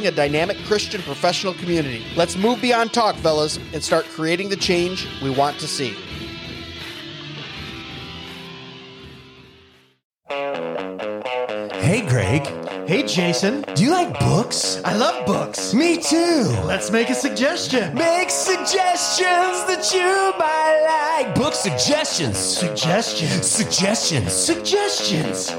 a dynamic Christian professional community. Let's move beyond talk, fellas, and start creating the change we want to see. Hey, Greg. Hey, Jason. Do you like books? I love books. Me too. Let's make a suggestion. Make suggestions that you might like. Book suggestions. Suggestions. Suggestions. Suggestions.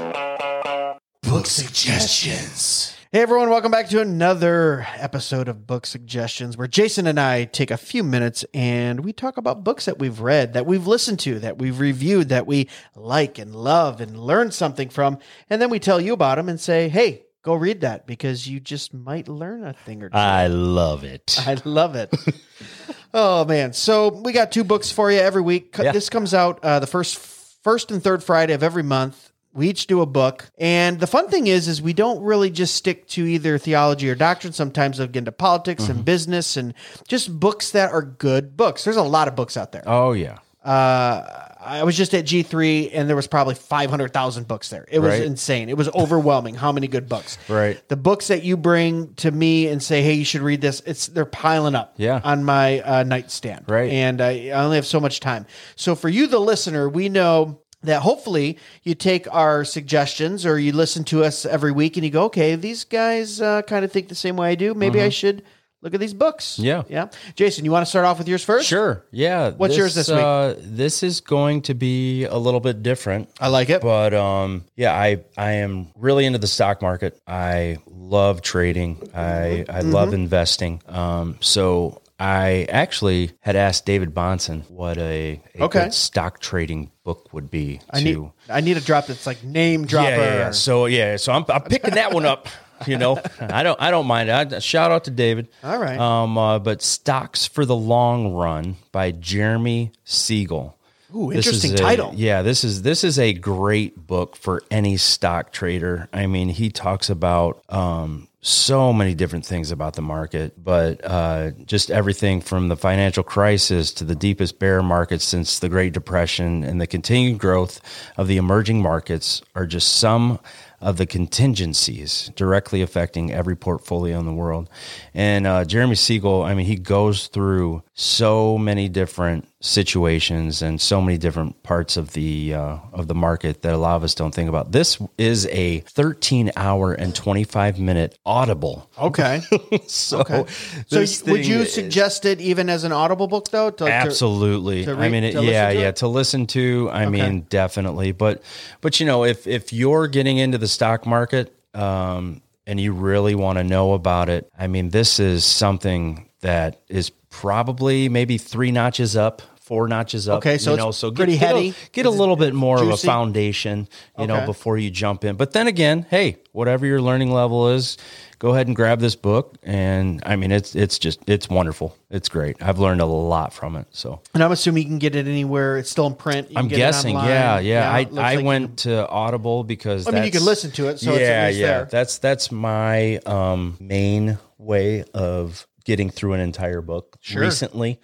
Book suggestions. Hey everyone, welcome back to another episode of Book Suggestions where Jason and I take a few minutes and we talk about books that we've read, that we've listened to, that we've reviewed, that we like and love and learn something from. And then we tell you about them and say, hey, go read that because you just might learn a thing or two. I love it. I love it. oh man. So we got two books for you every week. Yeah. This comes out uh, the first first and third Friday of every month. We each do a book. And the fun thing is is we don't really just stick to either theology or doctrine. Sometimes we'll get into politics and business and just books that are good books. There's a lot of books out there. Oh, yeah. Uh, I was just at G3 and there was probably 500,000 books there. It was Right. insane. It was overwhelming how many good books. Right. The books that you bring to me and say, "Hey, you should read this." It's they're piling up Yeah. on my uh, nightstand. Right. And I, I only have so much time. So for you the listener, we know that hopefully you take our suggestions or you listen to us every week and you go, "Okay, these guys uh, kind of think the same way I do. Maybe I should look at these books." Mm-hmm. Yeah. Yeah. Jason, you want to start off with yours first? Sure. Yeah. What's yours this week? Uh, this is going to be a little bit different. I like it. But um, yeah, I I am really into the stock market. I love trading. I I love Mm-hmm. investing. Um, so I actually had asked David Bahnsen what a, a Okay. good stock trading book would be. I to, need I need a drop that's like name dropper. yeah, yeah, yeah. So yeah, so I'm I'm picking that one up. You know, I don't I don't mind. I, shout out to David. All right. Um, uh, but Stocks for the Long Run by Jeremy Siegel. Ooh, interesting a- title. yeah, this is this is a great book for any stock trader. I mean, he talks about um, so many different things about the market, but uh, just everything from the financial crisis to the deepest bear market since the Great Depression and the continued growth of the emerging markets are just some of the contingencies directly affecting every portfolio in the world. And uh, Jeremy Siegel, I mean, he goes through so many different situations and so many different parts of the uh, of the market that a lot of us don't think about. This is a 13 hour and 25 minute audible. Okay. So, Okay. So would you suggest it even as an audible book though? To, to- Absolutely. to I read- mean, it, yeah, to yeah, it? to listen to. I mean, definitely. But, but you know, if if you're getting into the stock market, um, and you really want to know about it, I mean, this is something that is probably maybe three notches up. Four notches up. Okay, so you it's know, so get, pretty get a- heady. Get a, Is it little bit more of a foundation, you Okay. know, before you jump in. But then again, hey, whatever your learning level is, go ahead and grab this book. And I mean, it's it's just it's wonderful. It's great. I've learned a lot from it. So and I'm assuming you can get it anywhere. It's still in print. You I'm get it guessing, yeah, yeah. I, I like went can- to Audible because I mean, you that's- can listen to it, so yeah, it's yeah. there. That's that's my um, main way of getting through an entire book recently,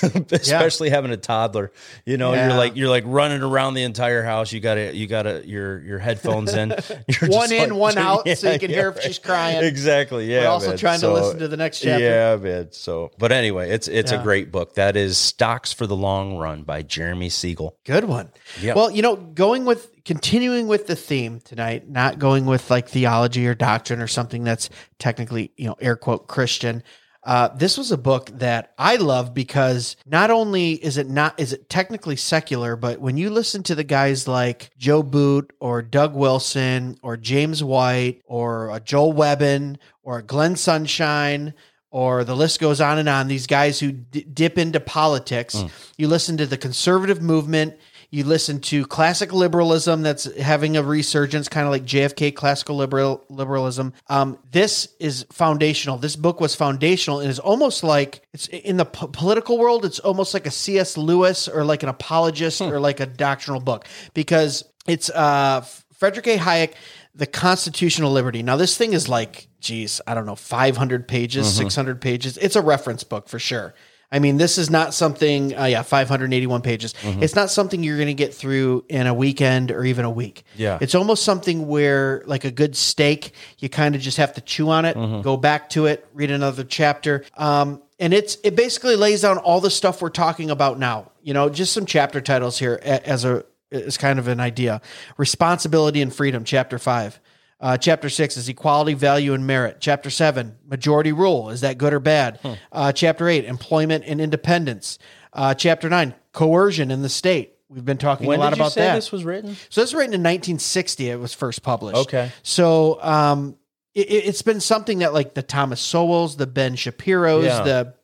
especially having a toddler. You know, Yeah. you're like you're like running around the entire house. You got to you got to your your headphones in. You're One in, like- one out, so you can yeah, hear if she's crying. Exactly. Yeah. also man. trying to listen to the next chapter. Yeah, man. So, but anyway, it's it's Yeah. a great book. That is Stocks for the Long Run by Jeremy Siegel. Good one. Yeah. Well, you know, going with continuing with the theme tonight, not going with like theology or doctrine or something that's technically, you know, air quote Christian. Uh, this was a book that I love because not only is it not is it technically secular, but when you listen to the guys like Joe Boot or Doug Wilson or James White or Joel Webbon or Glenn Sunshine or the list goes on and on. These guys who d- dip into politics. You listen to the conservative movement. You listen to classic liberalism that's having a resurgence, kind of like JFK classical liberal liberalism. Um, this is foundational. This book was foundational and is almost like it's in the po- political world. It's almost like a C.S. Lewis or like an apologist or like a doctrinal book because it's uh, Frederick A. Hayek, The Constitutional Liberty. Now, this thing is like, geez, I don't know, 500 pages, 600 pages. It's a reference book for sure. I mean, this is not something, uh, yeah, 581 pages. It's not something you're going to get through in a weekend or even a week. Yeah. It's almost something where, like a good steak, you kind of just have to chew on it, go back to it, read another chapter. Um, and it's it basically lays down all the stuff we're talking about now. You know, just some chapter titles here as a as kind of an idea. Responsibility and freedom, chapter five. Uh, chapter six is equality, value, and merit. Chapter seven, majority rule. Is that good or bad? Uh, chapter eight, employment and independence. Uh, chapter nine, coercion in the state. We've been talking When a lot did you about say that. this was written? So this was written in 1960. It was first published. Okay. So um, it, it's been something that like the Thomas Sowells, the Ben Shapiro's, Yeah. the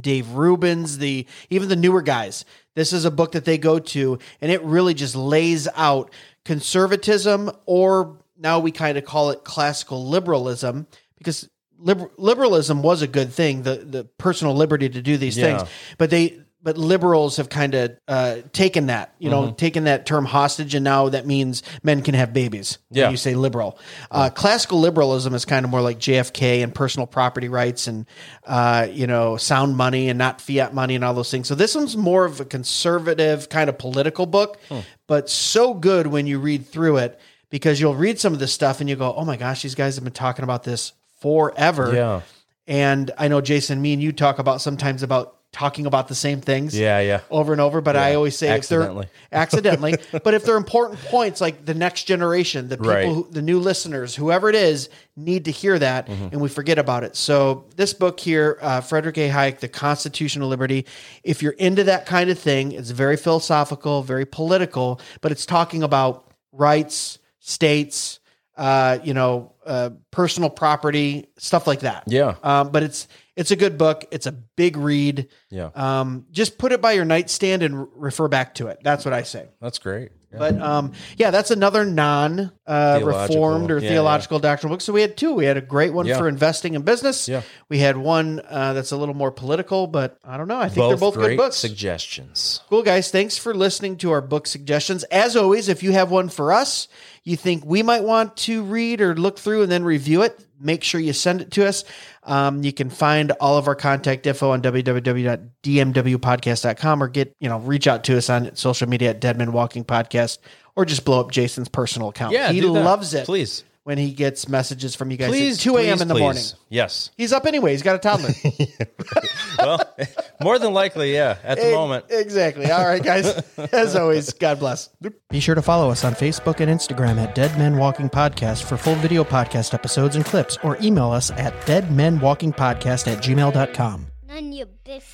Dave Rubins, the even the newer guys. This is a book that they go to, and it really just lays out conservatism, or now we kind of call it classical liberalism, because liber- liberalism was a good thing, the the personal liberty to do these Yeah. things. But they but liberals have kind of uh, taken that, you know, Mm-hmm. taken that term hostage, and now that means men can have babies. when Yeah. you say liberal. Uh, classical liberalism is kind of more like JFK and personal property rights, and uh, you know, sound money and not fiat money and all those things. So this one's more of a conservative kind of political book, Hmm. but so good when you read through it because you'll read some of this stuff and you go, "Oh my gosh, these guys have been talking about this forever." Yeah. And I know Jason, me and you talk about sometimes about talking about the same things. Yeah, yeah. Over and over. But I always say accidentally. if they're accidentally, but if they're important points like the next generation, the people Right. who, the new listeners, whoever it is, need to hear that Mm-hmm. and we forget about it. So this book here, uh, Frederick A. Hayek, The Constitutional Liberty, if you're into that kind of thing, it's very philosophical, very political, but it's talking about rights, states, uh, you know, uh, personal property, stuff like that. Yeah. Um, but it's it's a good book. It's a big read. Yeah. Um, just put it by your nightstand and re- refer back to it. That's what I say. That's great. Yeah. But um, yeah, that's another non uh, reformed or Yeah, theological doctrinal book. So we had two. We had a great one Yeah. for investing in business. Yeah. We had one uh, that's a little more political, but I don't know. I think they're both good books. suggestions. Cool, guys. Thanks for listening to our book suggestions. As always, if you have one for us, you think we might want to read or look through and then review it, make sure you send it to us. Um, you can find all of our contact info on www.dmwpodcast.com or get, you know, reach out to us on social media at Dead Men Walking Podcast or just blow up Jason's personal account. Yeah, he loves it. Please. When he gets messages from you guys Please. at 2 a.m. in the please. morning. Yes. He's up anyway. He's got a toddler. Well, more than likely, yeah. At the moment. Exactly. All right, guys. As always, God bless. Be sure to follow us on Facebook and Instagram at Dead Men Walking Podcast for full video podcast episodes and clips, or email us at deadmenwalkingpodcast at gmail.com. None your biscuit.